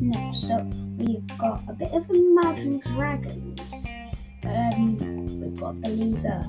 next up, we've got a bit of Imagine Dragons. Um, we've got Believer.